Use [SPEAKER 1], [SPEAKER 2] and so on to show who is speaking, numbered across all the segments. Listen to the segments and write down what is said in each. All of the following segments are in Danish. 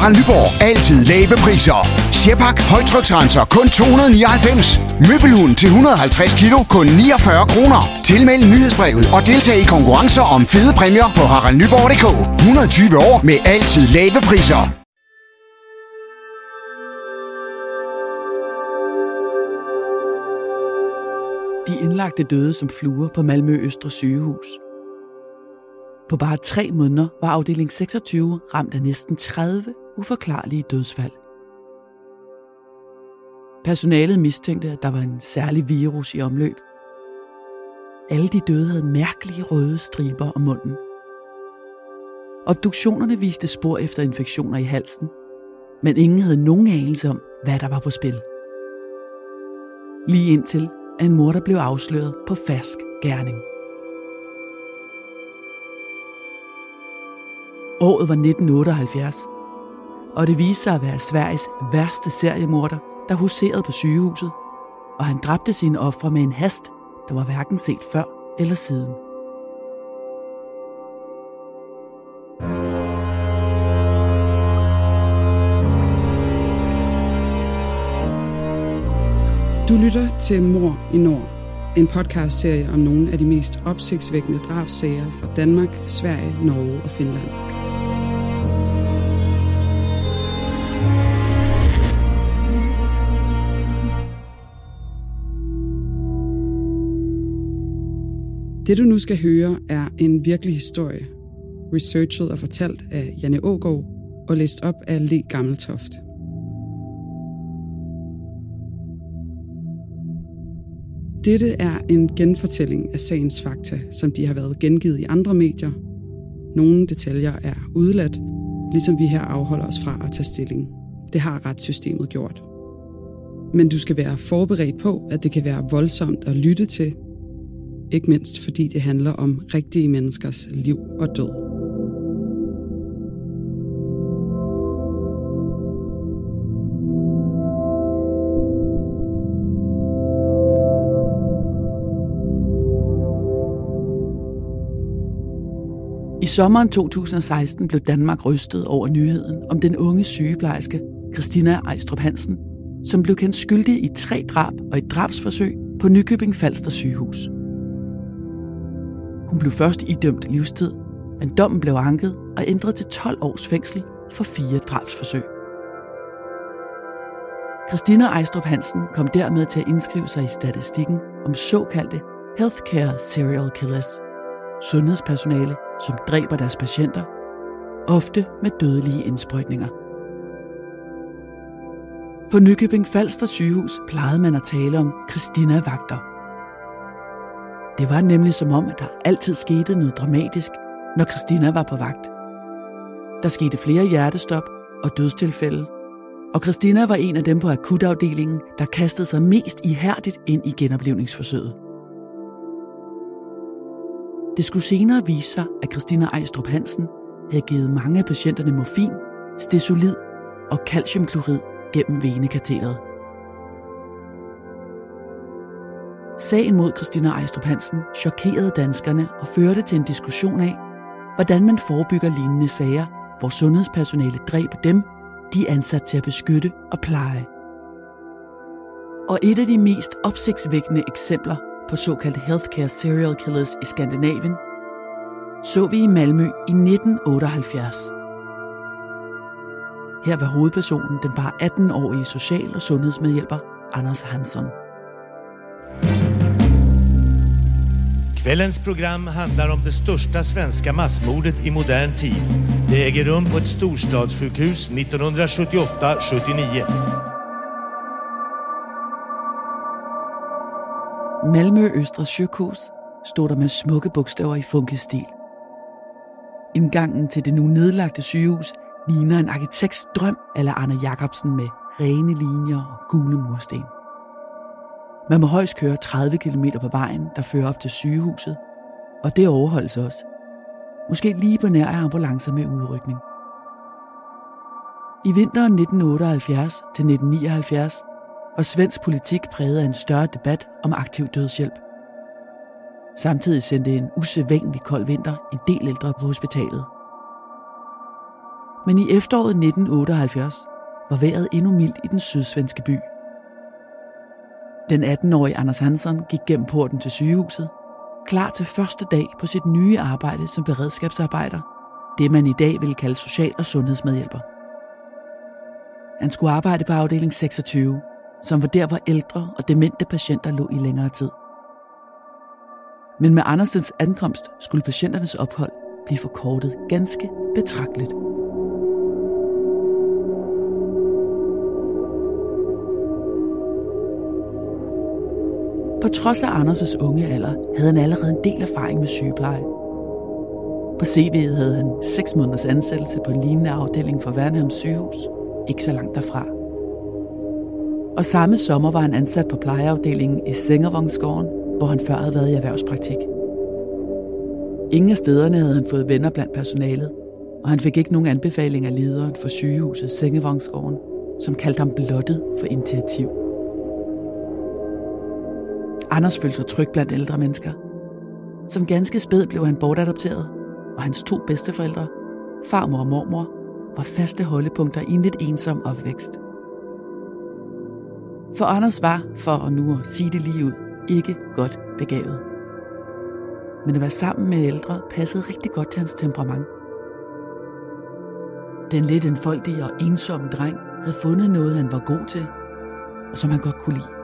[SPEAKER 1] Harald Nyborg. Altid lave priser. Sjehpak højtryksrenser kun 299. Møbelhund til 150 kilo kun 49 kroner. Tilmeld nyhedsbrevet og deltag i konkurrencer om fede præmier på haraldnyborg.dk. 120 år med altid lave priser.
[SPEAKER 2] De indlagte døde som fluer på Malmø Østre sygehus. På bare tre måneder var afdeling 26 ramt af næsten 30 uforklarlige dødsfald. Personalet mistænkte, at der var en særlig virus i omløb. Alle de døde havde mærkelige røde striber om munden. Obduktionerne viste spor efter infektioner i halsen, men ingen havde nogen anelse om, hvad der var på spil. Lige indtil at en mor, der blev afsløret på fersk gerning. Året var 1978, og det viste sig at være Sveriges værste seriemorder, der huserede på sygehuset, og han dræbte sine ofre med en hast, der var hverken set før eller siden.
[SPEAKER 3] Du lytter til Mor i Nord, en podcastserie om nogle af de mest opsigtsvækkende drabsager fra Danmark, Sverige, Norge og Finland. Det du nu skal høre er en virkelig historie, researchet og fortalt af Janne Ågaard og læst op af Le Gammeltoft. Dette er en genfortælling af sagens fakta, som de har været gengivet i andre medier. Nogle detaljer er udladt, ligesom vi her afholder os fra at tage stilling. Det har retssystemet gjort. Men du skal være forberedt på, at det kan være voldsomt at lytte til, ikke mindst fordi det handler om rigtige menneskers liv og død.
[SPEAKER 2] I sommeren 2016 blev Danmark rystet over nyheden om den unge sygeplejerske Christina Ejstrup Hansen, som blev kendt skyldig i tre drab og et drabsforsøg på Nykøbing Falster sygehus. Hun blev først idømt livstid, men dommen blev anket og ændret til 12 års fængsel for fire drabsforsøg. Christina Ejstrup Hansen kom dermed til at indskrive sig i statistikken om såkaldte healthcare serial killers, sundhedspersonale, som dræber deres patienter, ofte med dødelige indsprøjtninger. På Nykøbing Falster sygehus plejede man at tale om Christina Vagter. Det var nemlig som om, at der altid skete noget dramatisk, når Christina var på vagt. Der skete flere hjertestop og dødstilfælde, og Christina var en af dem på akutafdelingen, der kastede sig mest ihærdigt ind i genoplevningsforsøget. Det skulle senere vise sig, at Christina Ejstrup Hansen havde givet mange af patienterne morfin, stesolid og calciumklorid gennem venekateteret. Sagen mod Christina Ejstrup Hansen chokerede danskerne og førte til en diskussion af, hvordan man forebygger lignende sager, hvor sundhedspersonale dræber dem, de er ansat til at beskytte og pleje. Og et af de mest opsigtsvækkende eksempler på såkaldte healthcare serial killers i Skandinavien, så vi i Malmø i 1978. Her var hovedpersonen den bare 18-årige social- og sundhedsmedhjælper Anders Hansson.
[SPEAKER 4] Kvällens program handlar om det största svenska massmordet i modern tid. Det äger rum på ett storstadssjukhus 1978-79.
[SPEAKER 2] Malmø Østre Sygehus stod der med smukke bogstaver i funkestil. Indgangen til det nu nedlagte sygehus ligner en arkitekts drøm eller Arne Jacobsen med rene linjer og gule mursten. Man må højst køre 30 km på vejen, der fører op til sygehuset, og det overholdes også. Måske lige på nær af ambulancer med udrykning. I vinteren 1978 til 1979 var svensk politik præget af en større debat om aktiv dødshjælp. Samtidig sendte en usædvanlig kold vinter en del ældre på hospitalet. Men i efteråret 1978 var vejret endnu mildt i den sydsvenske by. Den 18-årige Anders Hansen gik gennem porten til sygehuset, klar til første dag på sit nye arbejde som beredskabsarbejder, det man i dag vil kalde social- og sundhedsmedhjælper. Han skulle arbejde på afdeling 26, som var der, hvor ældre og demente patienter lå i længere tid. Men med Andersens ankomst skulle patienternes ophold blive forkortet ganske betragteligt. På trods af Anders' unge alder havde han allerede en del erfaring med sygepleje. På CV'et havde han 6 måneders ansættelse på en lignende afdeling for Værnhams sygehus, ikke så langt derfra. Og samme sommer var han ansat på plejeafdelingen i Sængervongsgården, hvor han før havde været i erhvervspraktik. Ingen af stederne havde han fået venner blandt personalet, og han fik ikke nogen anbefaling af lederen for sygehuset Sengevongsgården, som kaldte ham blottet for initiativ. Anders følte sig tryg blandt ældre mennesker. Som ganske spæd blev han bortadopteret, og hans to bedsteforældre, farmor og mormor, var faste holdepunkter i en lidt ensom opvækst. For Anders var, for at nu at sige det lige ud, ikke godt begavet. Men at være sammen med ældre passede rigtig godt til hans temperament. Den lidt enfoldige og ensomme dreng havde fundet noget, han var god til, og som han godt kunne lide.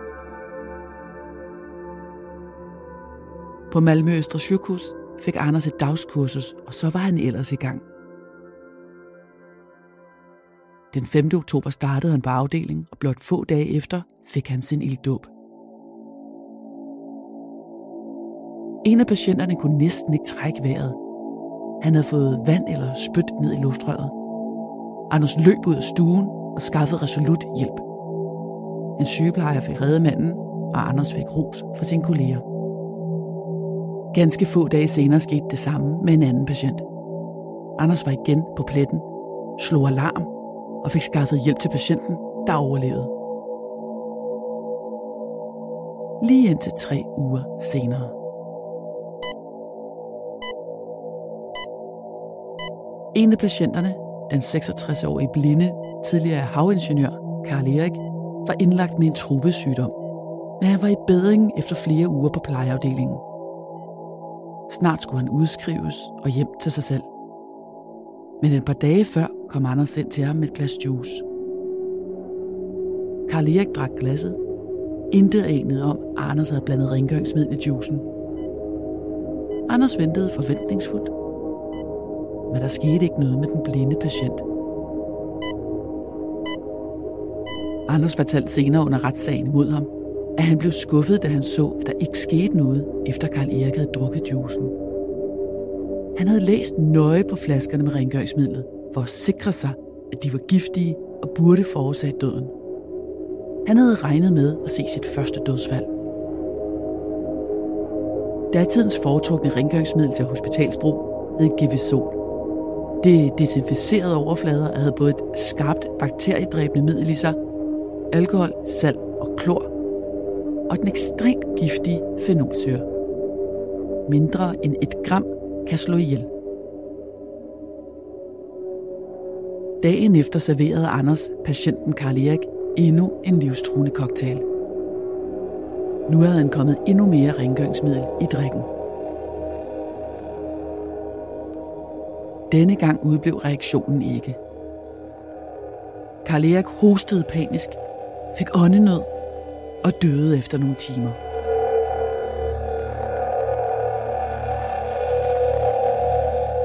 [SPEAKER 2] På Malmø Østre Sygehus fik Anders et dagskursus, og så var han ellers i gang. Den 5. oktober startede han på afdelingen, og blot få dage efter fik han sin ilddåb. En af patienterne kunne næsten ikke trække vejret. Han havde fået vand eller spyt ned i luftrøret. Anders løb ud af stuen og skaffede resolut hjælp. En sygeplejer fik reddet manden, og Anders fik ros for sine kolleger. Ganske få dage senere skete det samme med en anden patient. Anders var igen på pletten, slog alarm og fik skaffet hjælp til patienten, der overlevede. Lige indtil tre uger senere. En af patienterne, den 66-årige blinde, tidligere havingeniør, Karl Erik, var indlagt med en trubesygdom, men han var i bedring efter flere uger på plejeafdelingen. Snart skulle han udskrives og hjem til sig selv. Men et par dage før kom Anders ind til ham med et glas juice. Karl Erik drak glasset. Intet anede om, at Anders havde blandet rengøringsmiddel i juicen. Anders ventede forventningsfuldt. Men der skete ikke noget med den blinde patient. Anders fortalte senere under retssagen mod ham, at han blev skuffet, da han så, at der ikke skete noget, efter Karl Erik havde drukket juicen. Han havde læst nøje på flaskerne med rengøringsmidlet, for at sikre sig, at de var giftige og burde forårsage døden. Han havde regnet med at se sit første dødsfald. Datidens foretrukne rengøringsmiddel til hospitalsbrug hed Gevisol. Det desinficerede overflader havde både et skarpt bakteriedræbende middel i sig, alkohol, salt og klor, og den ekstremt giftige fenolsyre. Mindre end et gram kan slå ihjel. Dagen efter serverede Anders patienten Karl Erik endnu en livstruende cocktail. Nu havde han kommet endnu mere rengøringsmiddel i drikken. Denne gang udblev reaktionen ikke. Karl Erik hostede panisk, fik åndenød og døde efter nogle timer.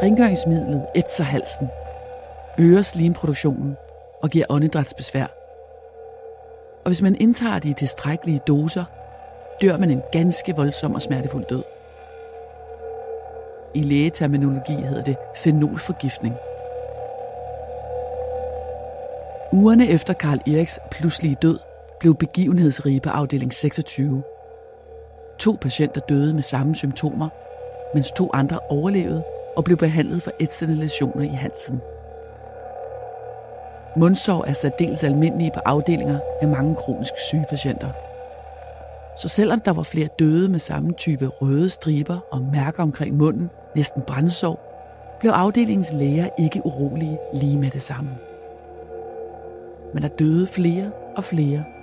[SPEAKER 2] Rengøringsmidlet ætser halsen, øger slimproduktionen og giver åndedrætsbesvær. Og hvis man indtager de tilstrækkelige doser, dør man en ganske voldsom og smertefuld død. I lægeterminologi hedder det fenolforgiftning. Ugerne efter Karl Eriks pludselige død blev begivenhedsrige på afdeling 26. To patienter døde med samme symptomer, mens to andre overlevede og blev behandlet for ætsende lesioner i halsen. Mundsår er særdeles almindelige på afdelinger af mange kronisk syge patienter. Så selvom der var flere døde med samme type røde striber og mærker omkring munden, næsten brændsår, blev afdelingens læger ikke urolige lige med det samme. Men der døde flere og flere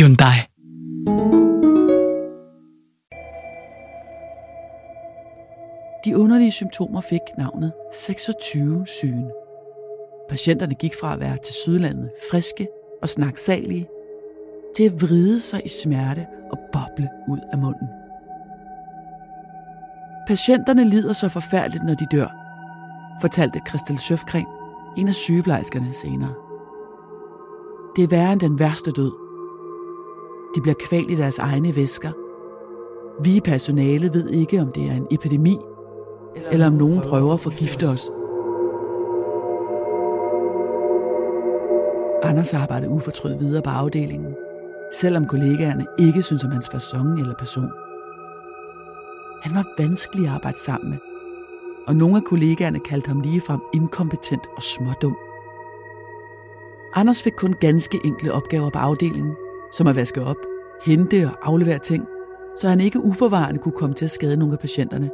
[SPEAKER 5] Hyundai.
[SPEAKER 2] De underlige symptomer fik navnet 26-sygen. Patienterne gik fra at være til sydlandet friske og snaksalige, til at vride sig i smerte og boble ud af munden. Patienterne lider så forfærdeligt, når de dør, fortalte Christel Søfgren, en af sygeplejerskerne senere. Det er værre end den værste død. De bliver kvalt i deres egne væsker. Vi i personalet ved ikke, om det er en epidemi, eller om nogen prøver at forgifte os. Anders arbejdede ufortrødt videre på afdelingen, selvom kollegaerne ikke synes om hans person eller person. Han var vanskelig at arbejde sammen med, og nogle af kollegaerne kaldte ham ligefrem inkompetent og smådum. Anders fik kun ganske enkle opgaver på afdelingen, som at vaske op, hente og aflevere ting, så han ikke uforvarende kunne komme til at skade nogle af patienterne.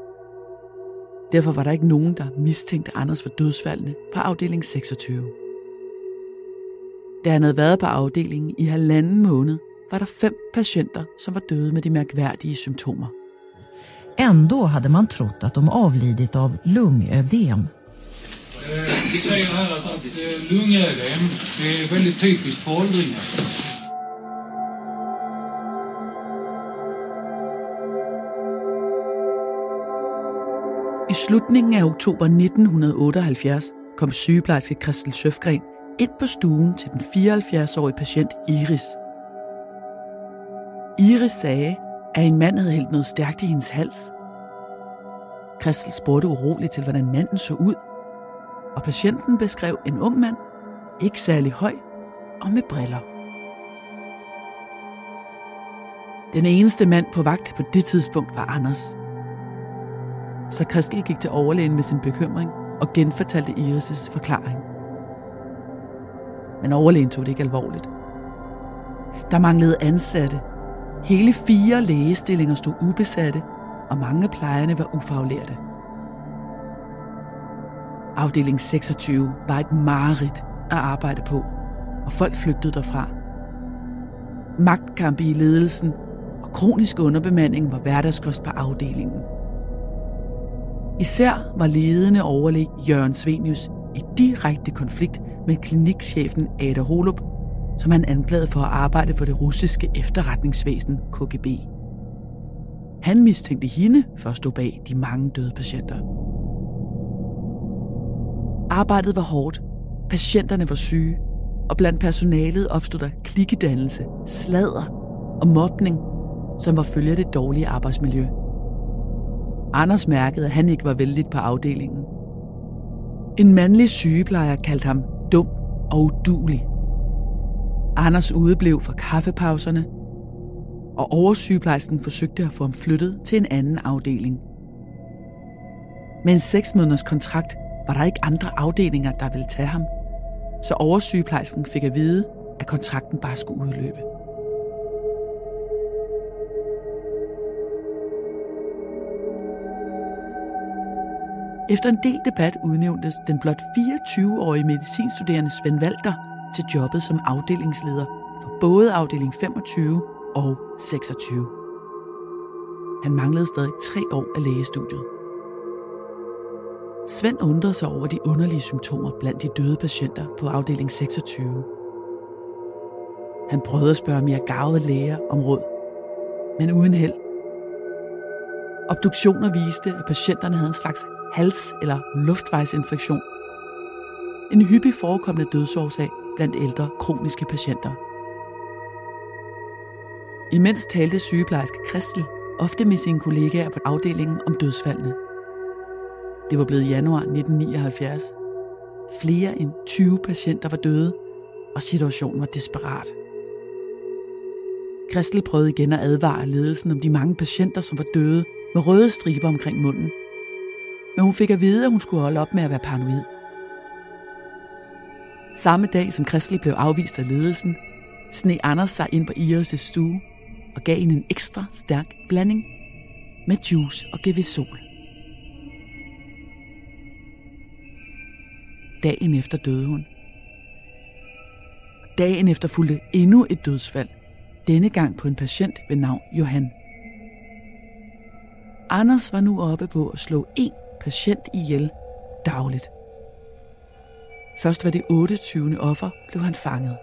[SPEAKER 2] Derfor var der ikke nogen, der mistænkte Anders for dødsfaldene på afdeling 26. Da han havde været på afdelingen i halvanden måned, var der fem patienter, som var døde med de mærkværdige symptomer.
[SPEAKER 6] Ändå hade man trott att de avlidit av lungödem.
[SPEAKER 7] Vi säger här att, att eh, lungödem det är väldigt typiskt för åldringar.
[SPEAKER 2] Slutningen af oktober 1978 kom sygeplejerske Christel Søfgren ind på stuen til den 74-årige patient Iris. Iris sagde, at en mand havde hældt noget stærkt i hendes hals. Christel spurgte uroligt til, hvordan manden så ud, og patienten beskrev en ung mand, ikke særlig høj og med briller. Den eneste mand på vagt på det tidspunkt var Anders. Så Christel gik til overlægen med sin bekymring og genfortalte Iris' forklaring. Men overlægen tog det ikke alvorligt. Der manglede ansatte. Hele fire lægestillinger stod ubesatte, og mange af plejerne var ufaglærte. Afdeling 26 var et mareridt at arbejde på, og folk flygtede derfra. Magtkampe i ledelsen og kronisk underbemanding var hverdagskost på afdelingen. Især var ledende overlæg Jørgen Svenius i direkte konflikt med klinikchefen Ada Holub, som han anklagede for at arbejde for det russiske efterretningsvæsen KGB. Han mistænkte hende for at stå bag de mange døde patienter. Arbejdet var hårdt, patienterne var syge, og blandt personalet opstod der klikkedannelse, sladder og mobning, som var følge af det dårlige arbejdsmiljø. Anders mærkede, at han ikke var vældig på afdelingen. En mandlig sygeplejer kaldte ham dum og udulig. Anders udeblev fra kaffepauserne, og oversygeplejersken forsøgte at få ham flyttet til en anden afdeling. Med en seks måneders kontrakt var der ikke andre afdelinger, der ville tage ham, så oversygeplejersken fik at vide, at kontrakten bare skulle udløbe. Efter en del debat udnævntes den blot 24-årige medicinstuderende Svend Walter til jobbet som afdelingsleder for både afdeling 25 og 26. Han manglede stadig tre år af lægestudiet. Svend undrede sig over de underlige symptomer blandt de døde patienter på afdeling 26. Han prøvede at spørge mere gavede læger om råd, men uden held. Obduktioner viste, at patienterne havde en slags hals- eller luftvejsinfektion. En hyppig forekommende dødsårsag blandt ældre kroniske patienter. Imens talte sygeplejerske Kristel ofte med sine kollegaer på afdelingen om dødsfaldene. Det var blevet januar 1979. Flere end 20 patienter var døde, og situationen var desperat. Kristel prøvede igen at advare ledelsen om de mange patienter, som var døde med røde striber omkring munden. Men hun fik at vide, at hun skulle holde op med at være paranoid. Samme dag, som Kristelig blev afvist af ledelsen, sne Anders sig ind på Iris' stue og gav hende en ekstra stærk blanding med juice og Gevisol. Dagen efter døde hun. Dagen efter fulgte endnu et dødsfald, denne gang på en patient ved navn Johan. Anders var nu oppe på at slå en patient ihjel dagligt. Først var det 28. offer, blev han fanget.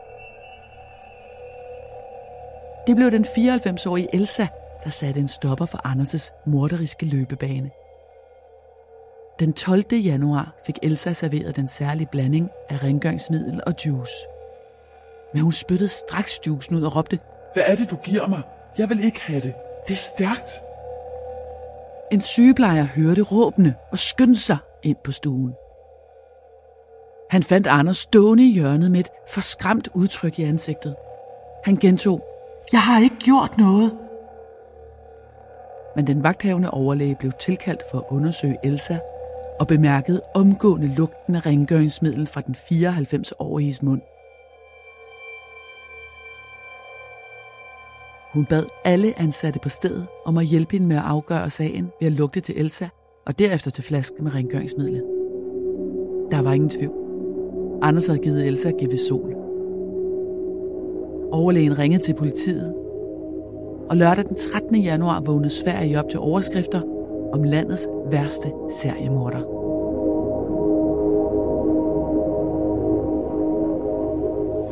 [SPEAKER 2] Det blev den 94-årige Elsa, der satte en stopper for Anders' morderiske løbebane. Den 12. januar fik Elsa serveret den særlige blanding af rengøringsmiddel og juice. Men hun spyttede straks juicen ud og råbte,
[SPEAKER 8] Hvad er det, du giver mig? Jeg vil ikke have det. Det er stærkt.
[SPEAKER 2] En sygeplejer hørte råbene og skyndte sig ind på stuen. Han fandt Anders stående i hjørnet med et forskræmt udtryk i ansigtet. Han gentog, jeg har ikke gjort noget. Men den vagthavende overlæge blev tilkaldt for at undersøge Elsa og bemærkede omgående lugten af rengøringsmiddel fra den 94-åriges mund. Hun bad alle ansatte på stedet om at hjælpe hende med at afgøre sagen ved at lugte til Elsa og derefter til flasken med rengøringsmidlet. Der var ingen tvivl. Anders havde givet Elsa sol. Overlægen ringede til politiet, og lørdag den 13. januar vågnede Sverige op til overskrifter om landets værste seriemorder.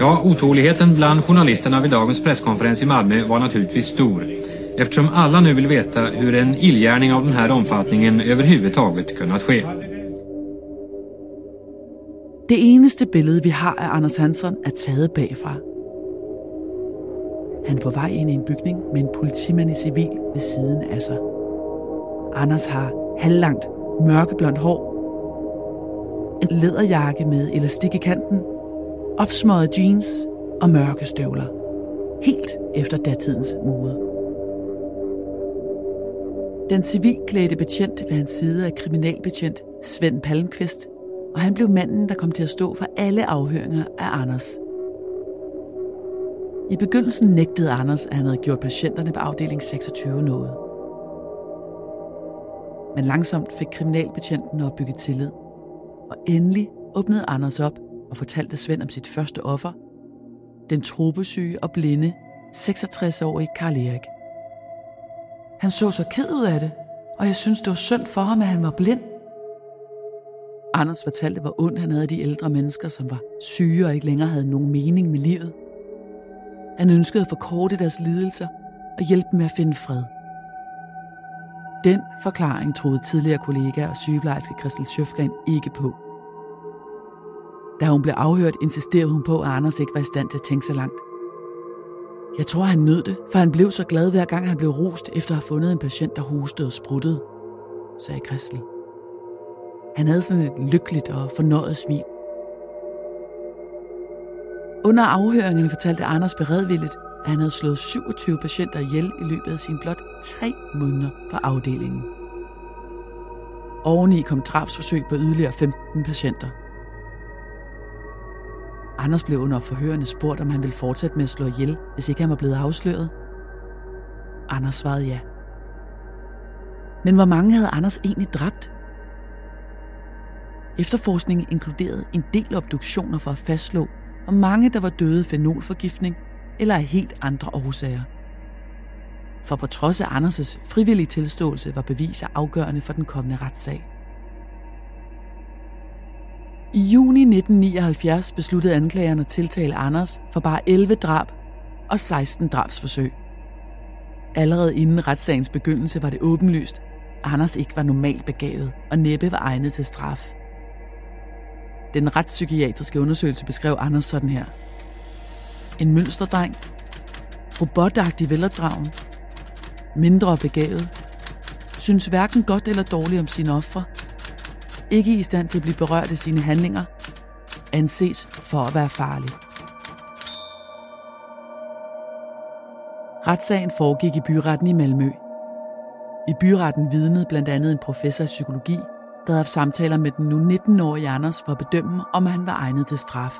[SPEAKER 9] Ja, otåligheten bland journalisterna vid dagens presskonferens i Malmö var naturligtvis stor. Eftersom alla nu vill veta hur en illgärning av den här omfattningen överhuvudtaget kunnat ske.
[SPEAKER 2] Det eneste billede, vi har af Anders Hansson, er taget bagfra. Han er på vej ind i en bygning med en politimand i civil ved siden af sig. Anders har halvlangt, mørkeblondt hår, en læderjakke med elastik i kanten, opsmøjet jeans og mørke støvler. Helt efter datidens mode. Den civilklædte betjent ved hans side er kriminalbetjent Svend Palmqvist, og han blev manden, der kom til at stå for alle afhøringer af Anders. I begyndelsen nægtede Anders, at han havde gjort patienterne på afdeling 26 noget. Men langsomt fik kriminalbetjenten opbygget tillid. Og endelig åbnede Anders op og fortalte Svend om sit første offer, den tropesyge og blinde 66-årige Karl Erik. Han så så ked ud af det, og jeg synes, det var synd for ham, at han var blind. Anders fortalte, hvor ondt han havde af de ældre mennesker, som var syge og ikke længere havde nogen mening med livet. Han ønskede at forkorte deres lidelser og hjælpe dem med at finde fred. Den forklaring troede tidligere kollega og sygeplejerske Christel Sjøfgren ikke på. Da hun blev afhørt, insisterede hun på, at Anders ikke var i stand til at tænke så langt. Jeg tror, han nød det, for han blev så glad hver gang, han blev rost efter at have fundet en patient, der hostede og spruttede, sagde Christel. Han havde sådan et lykkeligt og fornøjet smil. Under afhøringerne fortalte Anders beredvilligt, at han havde slået 27 patienter ihjel i løbet af sine blot tre måneder på afdelingen. Oveni kom drabsforsøg på yderligere 15 patienter. Anders blev under forhørende spurgt, om han ville fortsætte med at slå ihjel, hvis ikke han var blevet afsløret. Anders svarede ja. Men hvor mange havde Anders egentlig dræbt? Efterforskningen inkluderede en del obduktioner for at fastslå, hvor mange der var døde af fenolforgiftning eller af helt andre årsager. For på trods af Anders' frivillige tilståelse var beviser afgørende for den kommende retssag. I juni 1979 besluttede anklagerne at tiltale Anders for bare 11 drab og 16 drabsforsøg. Allerede inden retssagens begyndelse var det åbenlyst, at Anders ikke var normalt begavet og næppe var egnet til straf. Den retspsykiatriske undersøgelse beskrev Anders sådan her. En mønsterdreng, robotagtig velopdragen, mindre begavet, synes hverken godt eller dårligt om sine ofre, ikke i stand til at blive berørt af sine handlinger, anses for at være farlig. Retssagen foregik i byretten i Malmø. I byretten vidnede blandt andet en professor i psykologi, der havde haft samtaler med den nu 19-årige Anders for at bedømme, om han var egnet til straf.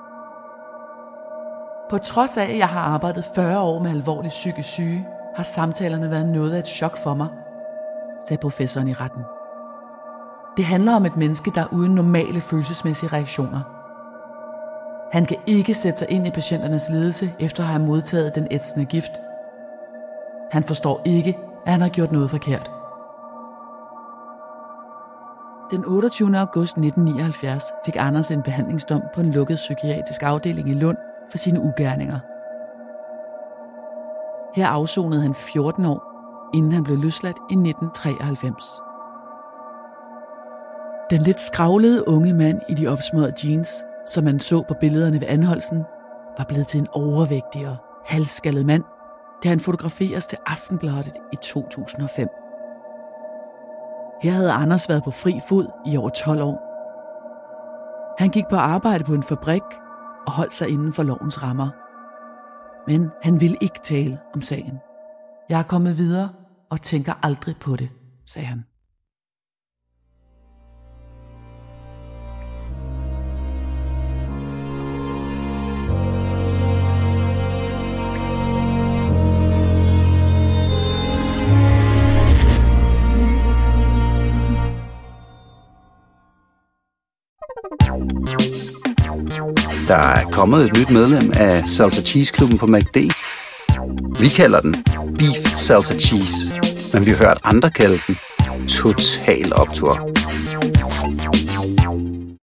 [SPEAKER 2] På trods af, at jeg har arbejdet 40 år med alvorlig psykisk syge, har samtalerne været noget af et chok for mig, sagde professoren i retten. Det handler om et menneske, der er uden normale følelsesmæssige reaktioner. Han kan ikke sætte sig ind i patienternes lidelse efter at have modtaget den ætsende gift. Han forstår ikke, at han har gjort noget forkert. Den 28. august 1979 fik Anders en behandlingsdom på en lukket psykiatrisk afdeling i Lund for sine ugerninger. Her afsonede han 14 år, inden han blev løsladt i 1993. Den lidt skravlede unge mand i de opsmødede jeans, som man så på billederne ved anholdelsen, var blevet til en overvægtig og halsskaldet mand, da han fotograferes til Aftenbladet i 2005. Her havde Anders været på fri fod i over 12 år. Han gik på arbejde på en fabrik og holdt sig inden for lovens rammer. Men han ville ikke tale om sagen. Jeg er kommet videre og tænker aldrig på det, sagde han.
[SPEAKER 10] Der er kommet et nyt medlem af Salsa Cheese Klubben på MACD. Vi kalder den Beef Salsa Cheese, men vi har hørt andre kalde den Total Optor.